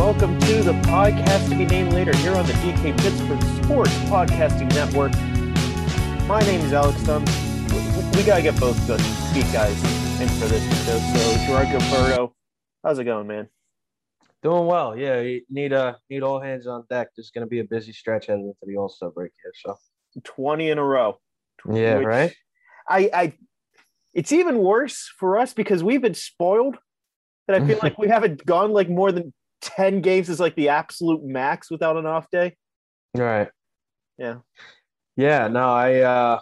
welcome to the podcast to be named later here on the DK Pittsburgh Sports Podcasting Network. My name is Alex Stumpf. We, we gotta get both good beat guys in for this show. So Gerard Gilberto, how's it going, man? Doing well. Yeah, you need uh need all hands on deck. There's gonna be a busy stretch heading into the All Star break here. So 20 in a row. yeah, right. I, I it's even worse for us because we've been spoiled that I feel like we haven't gone like more than 10 games is like the absolute max without an off day. Right. Yeah. Yeah. No, I uh,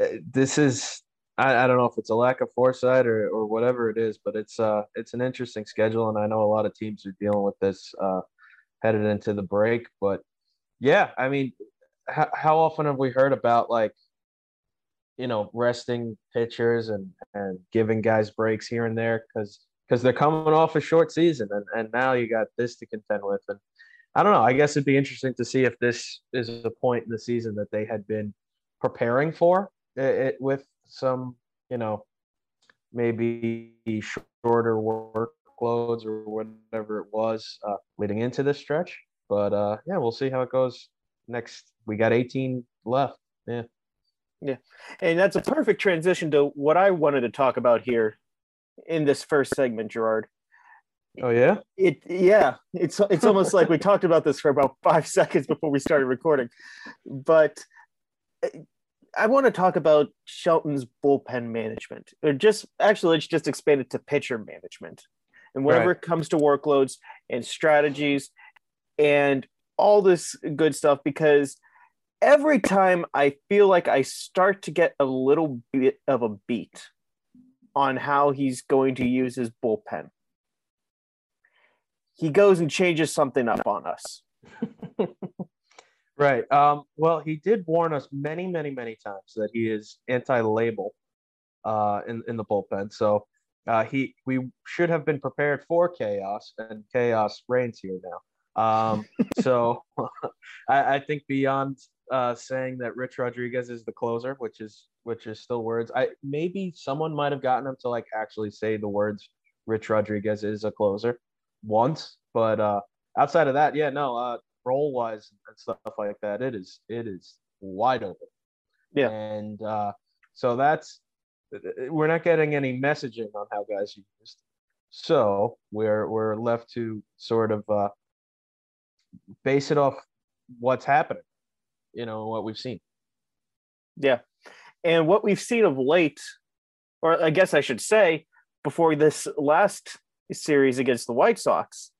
uh, this is I, I don't know if it's a lack of foresight or or whatever it is, but it's uh it's an interesting schedule, and I know a lot of teams are dealing with this uh headed into the break. But yeah, I mean, how how often have we heard about like you know resting pitchers and and giving guys breaks here and there because because they're coming off a short season and and now you got this to contend with and I don't know. I guess it'd be interesting to see if this is a point in the season that they had been preparing for it, it with some, you know, maybe shorter workloads or whatever it was uh, leading into this stretch. But uh, yeah, we'll see how it goes next. We got 18 left. Yeah. Yeah. And that's a perfect transition to what I wanted to talk about here in this first segment, Gerard. Oh yeah. It yeah, it's it's almost like we talked about this for about five seconds before we started recording. But uh, I want to talk about Shelton's bullpen management. Or just actually let's just expand it to pitcher management. And whenever Right. it comes to workloads and strategies and all this good stuff, because every time I feel like I start to get a little bit of a beat on how he's going to use his bullpen, he goes and changes something up on us. Right. Um, well, he did warn us many, many, many times that he is anti-label uh, in in the bullpen. So uh, he we should have been prepared for chaos, and chaos reigns here now. Um, so I, I think beyond uh, saying that Rich Rodriguez is the closer, which is which is still words. I maybe someone might have gotten him to like actually say the words Rich Rodriguez is a closer once, but uh, outside of that, yeah, no. Uh, role wise and stuff like that, it is it is wide open. Yeah. And uh, so that's we're not getting any messaging on how guys used. So we're we're left to sort of uh, base it off what's happening, you know, what we've seen. Yeah. And what we've seen of late, or I guess I should say, before this last series against the White Sox,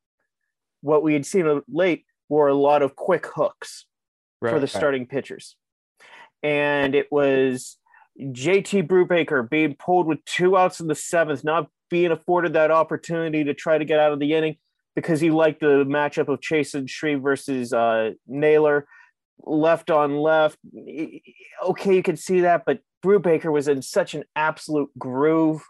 what we had seen of late were a lot of quick hooks for the starting pitchers. And it was JT Brubaker being pulled with two outs in the seventh, not being afforded that opportunity to try to get out of the inning because he liked the matchup of Chasen Shreve versus uh, Naylor, left on left. Okay, you can see that, but Brubaker was in such an absolute groove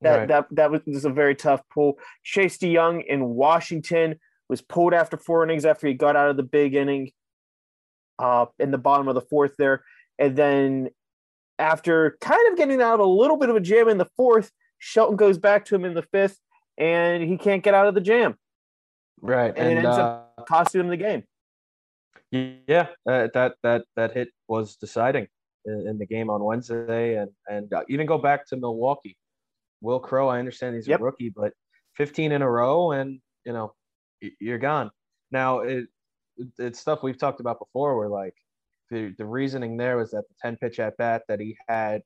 that Right. that that was, was a very tough pull. Chase DeJong in Washington was pulled after four innings after he got out of the big inning uh, in the bottom of the fourth there. And then after kind of getting out of a little bit of a jam in the fourth, Shelton goes back to him in the fifth and he can't get out of the jam, right. and it ends uh, up costing him the game. Yeah, uh, that that that hit was deciding in, in the game on Wednesday, and and uh, even go back to Milwaukee. Will Crowe, I understand he's Yep. a rookie, but 15 in a row, and you know you're gone. Now it it's stuff we've talked about before. Where like the the reasoning there was that the 10 pitch at bat that he had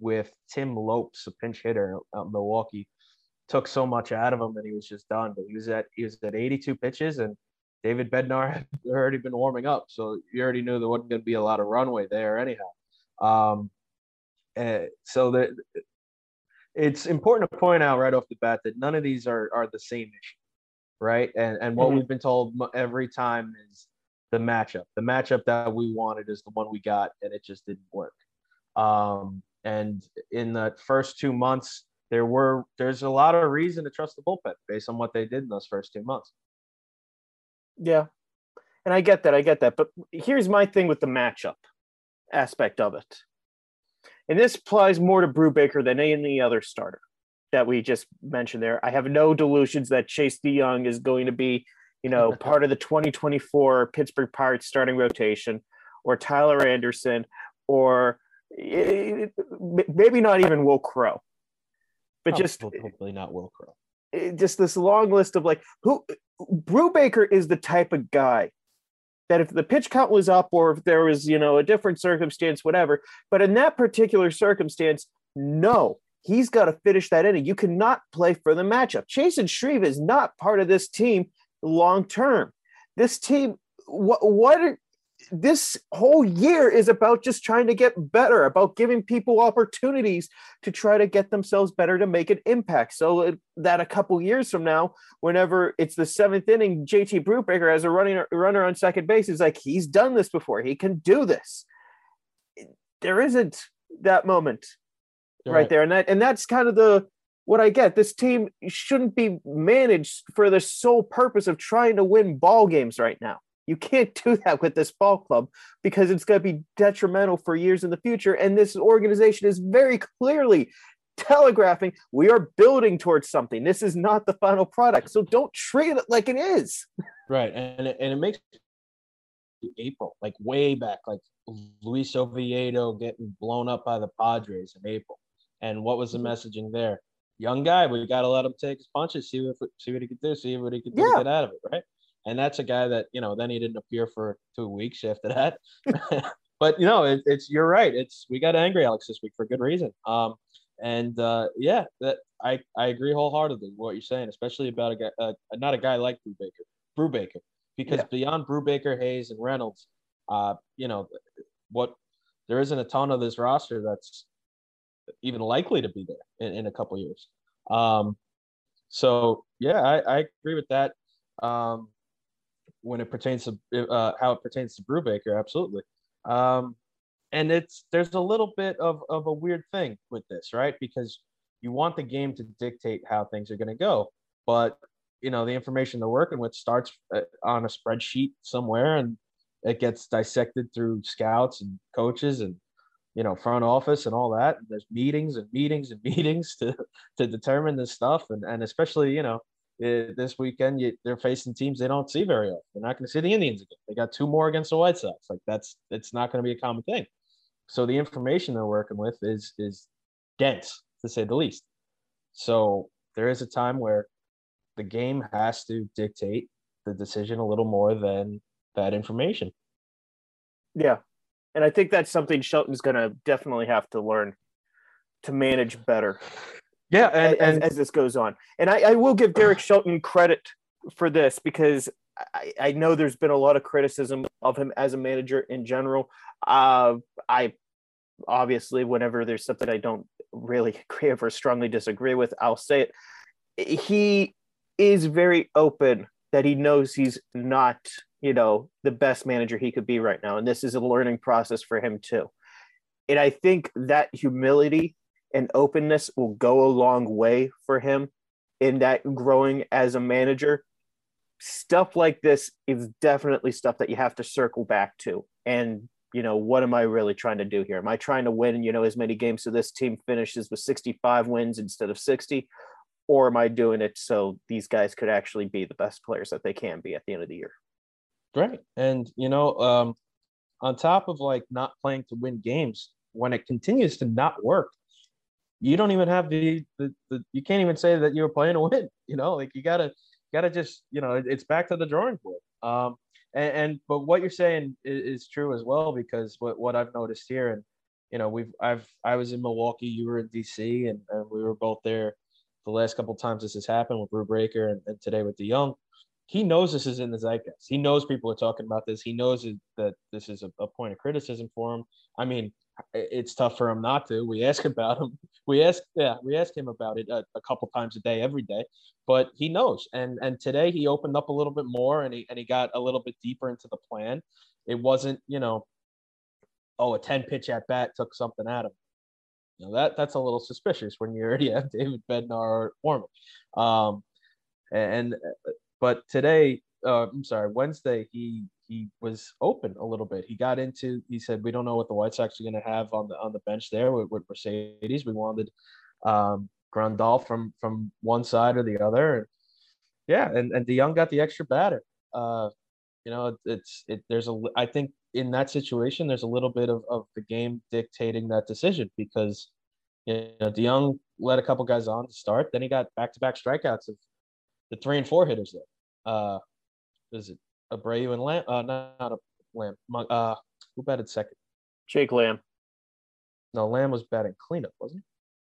with Tim Lopes, a pinch hitter out Milwaukee, took so much out of him, and he was just done. But he was at he was at 82 pitches, and David Bednar had already been warming up, so you already knew there wasn't going to be a lot of runway there anyhow. Um, eh, so that it's important to point out right off the bat that none of these are are the same issue, right? And and what Mhm. we've been told every time is the matchup. The matchup that we wanted is the one we got, and it just didn't work. Um, and in the first two months, there were there's a lot of reason to trust the bullpen based on what they did in those first two months. Yeah. And I get that. I get that. But here's my thing with the matchup aspect of it. And this applies more to Brubaker than any other starter. that we just mentioned there. I have no delusions that Chase DeJong is going to be, you know, part of the 2024 Pittsburgh Pirates starting rotation, or Tyler Anderson, or eh, eh, eh, maybe not even Will Crowe, but just hopefully not Will Crowe. Eh, just this long list of like who Brubaker is the type of guy that if the pitch count was up or if there was you know a different circumstance whatever but in that particular circumstance no he's got to finish that inning. You cannot play for the matchup. Chasen Shreve is not part of this team long term. This team what what are, this whole year is about just trying to get better, about giving people opportunities to try to get themselves better to make an impact. So that a couple years from now, whenever it's the seventh inning, JT Brubaker as a running runner on second base is like he's done this before. He can do this. There isn't that moment right. right there, and that and that's kind of the what I get. This team shouldn't be managed for the sole purpose of trying to win ball games right now you can't do that with this ball club because it's going to be detrimental for years in the future. And this organization is very clearly telegraphing we are building towards something. This is not the final product. So don't treat it like it is. Right. And it, and it makes April, like way back, like Luis Oviedo getting blown up by the Padres in April. And what was the mm-hmm. messaging there? Young guy, we got to let him take his punches, see what see what he can do, see what he can do yeah. to get out of it, right? And that's a guy that you know then he didn't appear for two weeks after that. but you know, it, it's you're right. It's we got angry Alex this week for good reason. Um, and uh, yeah, that I I agree wholeheartedly with what you're saying, especially about a guy, uh, not a guy like Brubaker, Brubaker, because yeah. beyond Brubaker, Hayes, and Reynolds, uh, you know, what there isn't a ton of this roster that's even likely to be there in, in a couple years. Um, so yeah, I, I agree with that. Um, when it pertains to uh, how it pertains to Brubaker, absolutely. Um, and it's there's a little bit of, of a weird thing with this, right? Because you want the game to dictate how things are going to go, but you know the information they're working with starts uh, on a spreadsheet somewhere, and it gets dissected through scouts and coaches and you know front office and all that. And there's meetings and meetings and meetings to to determine this stuff, and and especially you know it, this weekend you, they're facing teams they don't see very often. They're not going to see the Indians again. They got two more against the White Sox. Like that's it's not going to be a common thing. So the information they're working with is is dense to say the least. So there is a time where the game has to dictate the decision a little more than that information. Yeah. And I think that's something Shelton's going to definitely have to learn to manage better. Yeah, and, as, and as this goes on, and I, I, will give Derek Shelton credit for this because I, I, know there's been a lot of criticism of him as a manager in general. Uh, I obviously, whenever there's something I don't really agree with or strongly disagree with, I'll say it. He is very open that he knows he's not, you know, the best manager he could be right now, and this is a learning process for him too. And I think that humility and openness will go a long way for him in that growing as a manager. Stuff like this is definitely stuff that you have to circle back to. And, you know, what am I really trying to do here? Am I trying to win, you know, as many games so this team finishes with 65 wins instead of 60? Or am I doing it so these guys could actually be the best players that they can be at the end of the year? Great. And, you know, um, on top of like not playing to win games, when it continues to not work, you don't even have the, the, the you can't even say that you're playing to win. You know, like you gotta gotta just you know it's back to the drawing board. Um, and, and but what you're saying is, is, true as well because what what I've noticed here and you know we've I've I was in Milwaukee, you were in DC, and, and we were both there the last couple times this has happened with Brubaker and, and today with DeJong He knows this is in the zeitgeist. He knows people are talking about this. He knows that this is a, a point of criticism for him. I mean, it's tough for him not to. We ask about him. We ask, yeah, we ask him about it a, a, couple times a day, every day. But he knows. And and today he opened up a little bit more, and he and he got a little bit deeper into the plan. It wasn't, you know, oh, a ten pitch at bat took something out of him. You know, that that's a little suspicious when you already have David Bednar or Um, and but today, uh, I'm sorry, Wednesday he he was open a little bit. He got into. He said, "We don't know what the White Sox are going to have on the on the bench there with, with Mercedes. We wanted, um, Grandal from from one side or the other. Yeah, and and DeJong got the extra batter. Uh, you know, it's it. There's a. I think in that situation, there's a little bit of of the game dictating that decision because you know DeJong let a couple guys on to start, then he got back to back strikeouts of the three and four hitters there. Uh, is it Abreu and Lamb? Uh, not, not a Lamb. Uh, who batted second? Jake Lamb. No, Lamb was batting cleanup, wasn't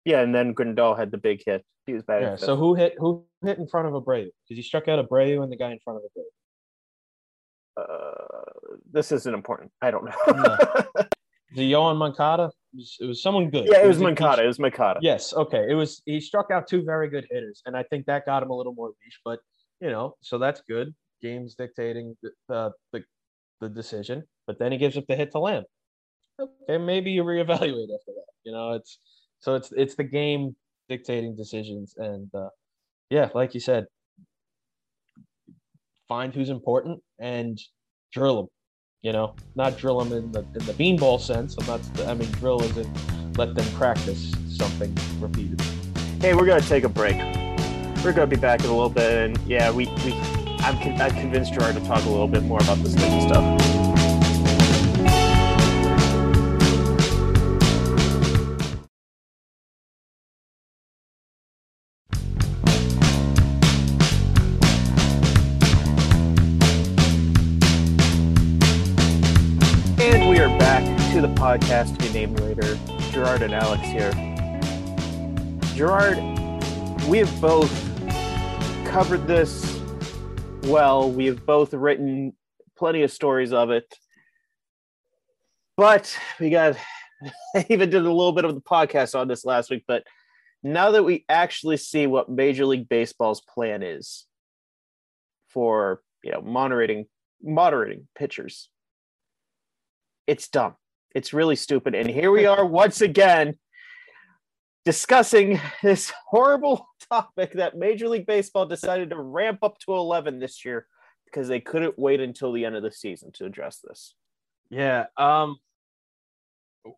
he? Yeah, and then Grandal had the big hit. He was batting. Yeah. Fifth. So who hit who hit in front of Abreu? Because he struck out Abreu and the guy in front of Abreu. Uh, this isn't important. I don't know. no. The Yoan Moncada. It was, someone good. Yeah, it was, was Moncada. It was Moncada. Yes. Okay. It was. He struck out two very good hitters, and I think that got him a little more leash. But you know, so that's good. Games dictating the the, the, the decision, but then he gives up the hit to Lamb. Okay, maybe you reevaluate after that. You know, it's so it's it's the game dictating decisions, and uh, yeah, like you said, find who's important and drill them. You know, not drill them in the in the beanball sense. I'm not. I mean, drill is in let them practice something repeatedly. Hey, we're gonna take a break. We're gonna be back in a little bit, and yeah, we we I'm, con- I'm convinced Gerard to talk a little bit more about this stuff. And we are back to the podcast to be named later. Gerard and Alex here. Gerard, we have both covered this well. We have both written plenty of stories of it. But we got, I even did a little bit of the podcast on this last week. But now that we actually see what Major League Baseball's plan is for, you know, moderating moderating pitchers, it's dumb. It's really stupid. And here we are once again discussing this horrible topic that Major League Baseball decided to ramp up to 11 this year because they couldn't wait until the end of the season to address this. Yeah, um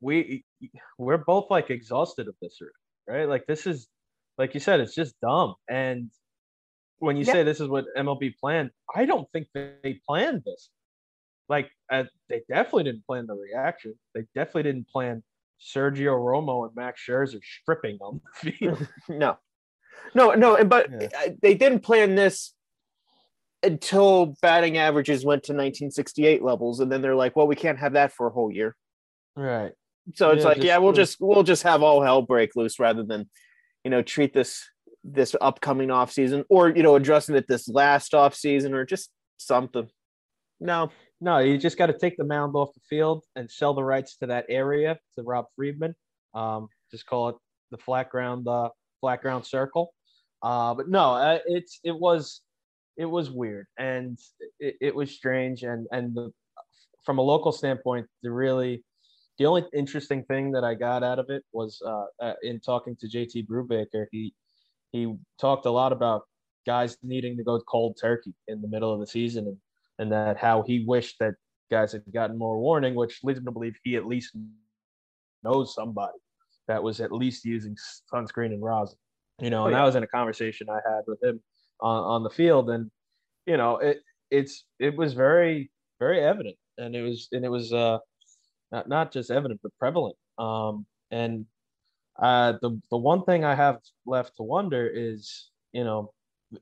we we're both like exhausted of this right? Like this is like you said it's just dumb. And when you yeah. say this is what MLB planned, I don't think they planned this like uh, they definitely didn't plan the reaction. They definitely didn't plan Sergio Romo and Max Scherzer stripping on the field. no, no, no. And but yeah. they didn't plan this until batting averages went to 1968 levels, and then they're like, "Well, we can't have that for a whole year." Right. So it's yeah, like, just, yeah, we'll just we'll just have all hell break loose rather than, you know, treat this this upcoming off season or you know addressing it this last off season or just something. No, no, you just got to take the mound off the field and sell the rights to that area to Rob Friedman. Um, just call it the flat ground, uh, flat ground circle. Uh, but no, uh, it's it was it was weird and it, it was strange and and the, from a local standpoint, the really the only interesting thing that I got out of it was uh, uh in talking to JT Brubaker. He he talked a lot about guys needing to go cold turkey in the middle of the season and and that how he wished that guys had gotten more warning, which leads him to believe he at least knows somebody that was at least using sunscreen and rosin. You know, and that was in a conversation I had with him on, on the field, and you know, it it's it was very very evident, and it was and it was uh not not just evident but prevalent. Um, and uh, the the one thing I have left to wonder is, you know,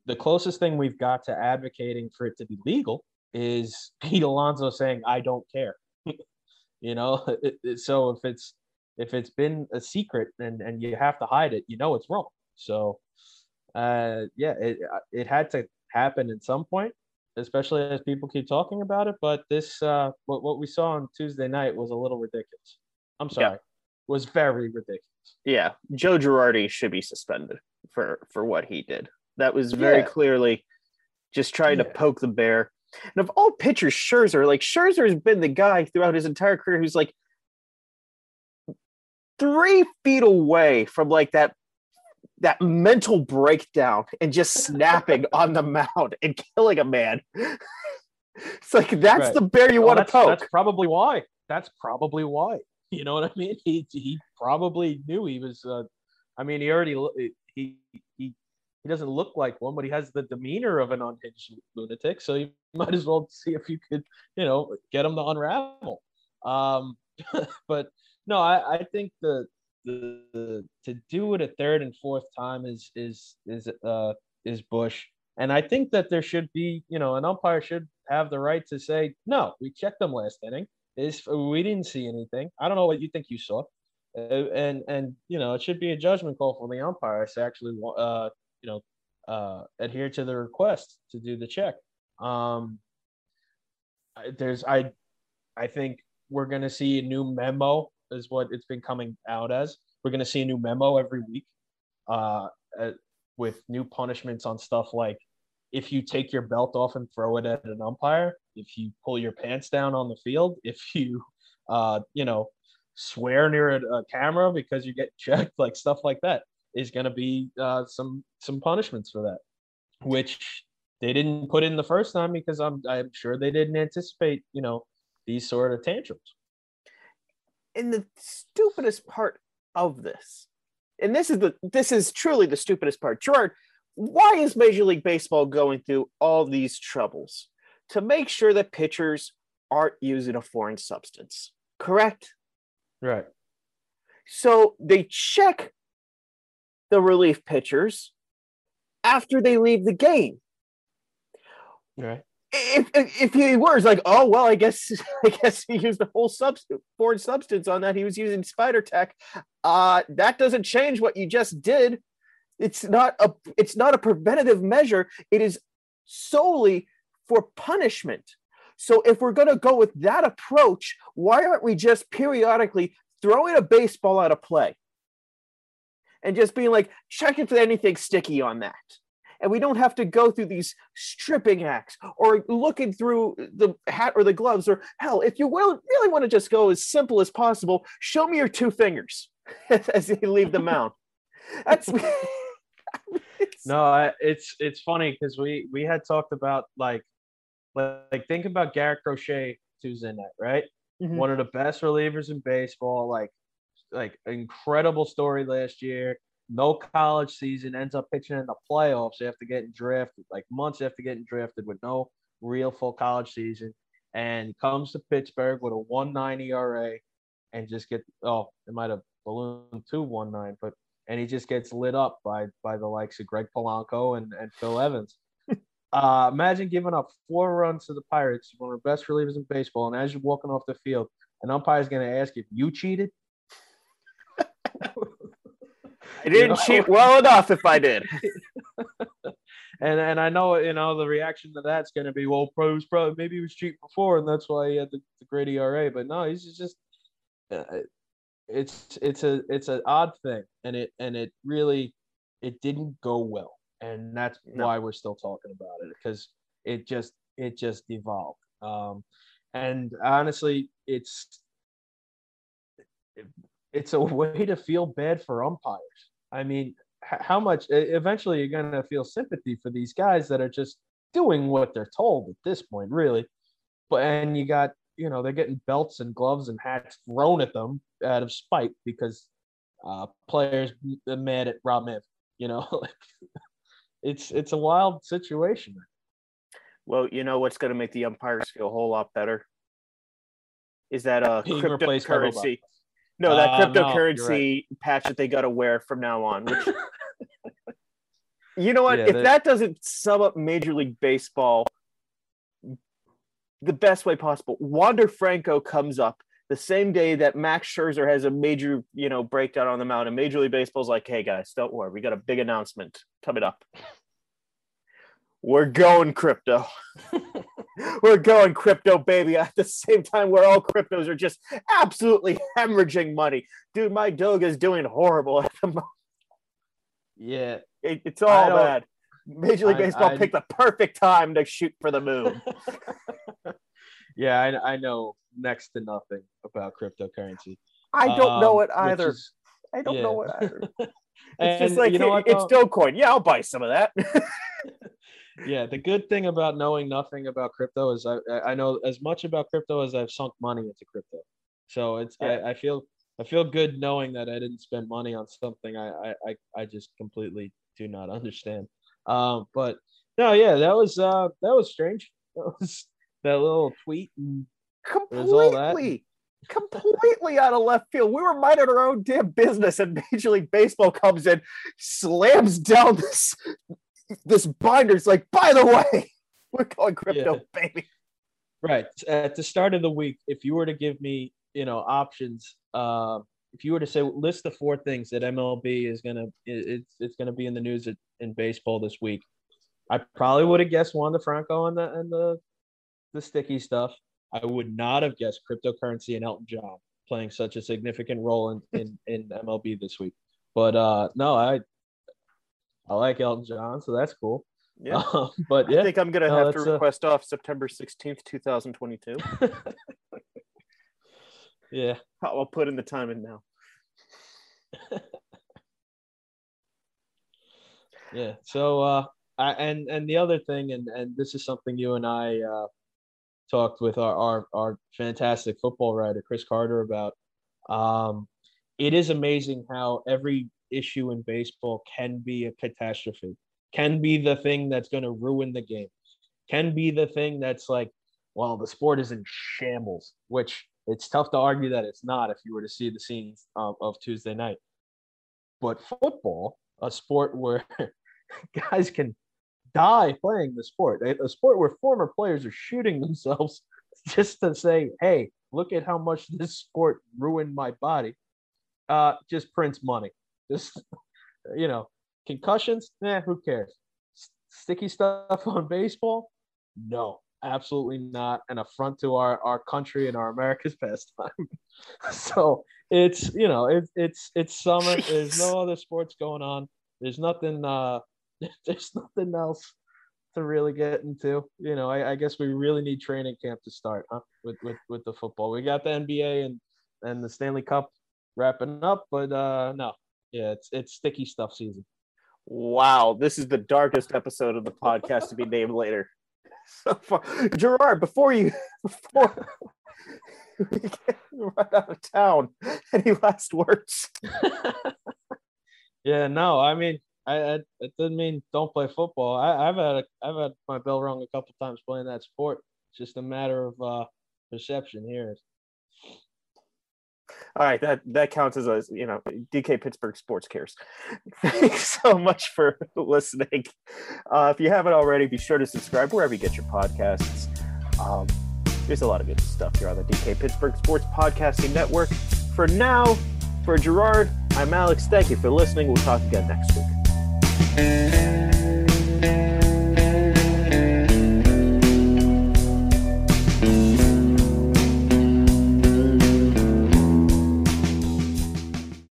the closest thing we've got to advocating for it to be legal is Pete Alonso saying, "I don't care." you know, it, it, so if it's if it's been a secret and and you have to hide it, you know it's wrong. So, uh, yeah, it it had to happen at some point, especially as people keep talking about it. But this, uh, what what we saw on Tuesday night was a little ridiculous. I'm sorry, yeah. was very ridiculous. Yeah, Joe Girardi should be suspended for for what he did. That was very yeah. clearly just trying yeah. to poke the bear. And of all pitchers, Scherzer, like Scherzer has been the guy throughout his entire career who's like three feet away from like that that mental breakdown and just snapping on the mound and killing a man. it's like that's right. the bear you well, want to poke. That's probably why. That's probably why. You know what I mean? He he probably knew he was. Uh, I mean, he already he he doesn't look like one, but he has the demeanor of an unhinged lunatic. So you might as well see if you could, you know, get him to unravel. Um, but no, I, I think the, the, the to do it a third and fourth time is is is uh is Bush, and I think that there should be, you know, an umpire should have the right to say no. We checked them last inning. Is we didn't see anything. I don't know what you think you saw, uh, and and you know it should be a judgment call from the umpire to actually uh you know uh adhere to the request to do the check. Um, there's I I think we're to see a new memo is what it's been coming out as. We're to see a new memo every week uh, uh, with new punishments on stuff like if you take your belt off and throw it at an umpire, if you pull your pants down on the field, if you, uh, you know, swear near a, a camera because you get checked, like stuff like that is going to be uh, some some punishments for that, which they didn't put in the first time because I'm I'm sure they didn't anticipate, you know, these sort of tantrums. And the stupidest part of this, and this is the this is truly the stupidest part, Gerard. Why is Major League Baseball going through all these troubles to make sure that pitchers aren't using a foreign substance? Correct. Right. So they check the relief pitchers after they leave the game. Right if, if he was like, oh well, I guess I guess he used a whole substance, foreign substance on that. He was using Spider Tack. Uh, that doesn't change what you just did. It's not a it's not a preventative measure. It is solely for punishment. So if we're going to go with that approach, why aren't we just periodically throwing a baseball out of play and just being like, check if anything sticky on that? and we don't have to go through these stripping acts or looking through the hat or the gloves or hell if you will, really want to just go as simple as possible show me your two fingers as you leave the mound that's no I, it's it's funny because we we had talked about like like think about garrett crochet who's in that right mm-hmm. one of the best relievers in baseball like like incredible story last year no college season, ends up pitching in the playoffs after getting drafted, like months after getting drafted with no real full college season, and comes to Pittsburgh with a 1.9 ERA and just get oh, it might have ballooned to 1.9, but and he just gets lit up by by the likes of Greg Polanco and, and Phil Evans. uh, imagine giving up four runs to the Pirates, one of the best relievers in baseball, and as you're walking off the field, an umpire is going to ask if you cheated. I didn't you know? cheat well enough if I did. and and I know you know the reaction to that's going to be well, pros probably maybe he was cheating before, and that's why he had the, the great ERA. But no, he's just uh, it's it's a it's an odd thing, and it and it really it didn't go well, and that's no. why we're still talking about it because it just it just evolved. Um, and honestly, it's it's a way to feel bad for umpires. I mean, how much eventually you're going to feel sympathy for these guys that are just doing what they're told at this point, really. But and you got, you know, they're getting belts and gloves and hats thrown at them out of spite because uh, players are mad at Rob Manfred. You know, it's it's a wild situation. Well, you know what's going to make the umpires feel a whole lot better is that uh, cryptocurrency. No, that uh, cryptocurrency no, right. patch that they got to wear from now on. Which, you know what? Yeah, if they... that doesn't sum up Major League Baseball the best way possible, Wander Franco comes up the same day that Max Scherzer has a major, you know, breakdown on the mound, and Major League Baseball's like, "Hey guys, don't worry, we got a big announcement coming up. We're going crypto." we're going crypto, baby. At the same time, where all cryptos are just absolutely hemorrhaging money. Dude, my dog is doing horrible at the moment. Yeah. It, it's all bad. Major League I, Baseball I, picked the perfect time to shoot for the moon. yeah, I, I know next to nothing about cryptocurrency. I don't um, know it either. Is, I don't yeah. know it either. It's just like you know it, it's Dogecoin. Yeah, I'll buy some of that yeah, the good thing about knowing nothing about crypto is I I know as much about crypto as I've sunk money into crypto. So it's yeah. I, I feel I feel good knowing that I didn't spend money on something I I I just completely do not understand. Um, but no, yeah, that was uh that was strange. That was that little tweet and completely completely out of left field. We were minding our own damn business, and Major League Baseball comes in, slams down this this binder. It's like, by the way, we're going crypto, yeah. baby. Right at the start of the week, if you were to give me, you know, options, uh, if you were to say list the four things that MLB is gonna it's it's gonna be in the news in baseball this week, I probably would have guessed Wander Franco and the and the the sticky stuff. I would not have guessed cryptocurrency and Elton John playing such a significant role in in, in MLB this week. But uh no, I I like Elton John, so that's cool. Yeah, um, but yeah, I think I'm gonna no, have to request uh... off September 16th, 2022. yeah, I'll put in the time in now. yeah. So uh I, and and the other thing, and and this is something you and I uh, talked with our, our our fantastic football writer Chris Carter about. Um, it is amazing how every issue in baseball can be a catastrophe, can be the thing that's going to ruin the game, can be the thing that's like, well, the sport is in shambles, which it's tough to argue that it's not if you were to see the scenes of, of Tuesday night. But football, a sport where guys can die playing the sport. A sport where former players are shooting themselves just to say, "Hey, look at how much this sport ruined my body." Uh, just prints money. Just you know, concussions. Eh, who cares? Sticky stuff on baseball? No, absolutely not. An affront to our our country and our America's pastime. so it's you know it's it's it's summer. Jeez. There's no other sports going on. There's nothing. Uh, there's nothing else to really get into. You know, I, I, guess we really need training camp to start, huh? With with with the football. We got the NBA and and the Stanley Cup wrapping up, but uh no, yeah, it's it's sticky stuff season. Wow, this is the darkest episode of the podcast to be named later. So far, Gerard, before you before we get right out of town, any last words? yeah, no, I mean, I, I it doesn't mean don't play football. I, have had a, I've had my bell rung a couple times playing that sport. It's just a matter of uh, perception here. All right, that that counts as a you know DK Pittsburgh Sports Cares. Thanks so much for listening. Uh, if you haven't already, be sure to subscribe wherever you get your podcasts. Um, there's a lot of good stuff here on the DK Pittsburgh Sports Podcasting Network. For now, for Gerard, I'm Alex. Thank you for listening. We'll talk again next week.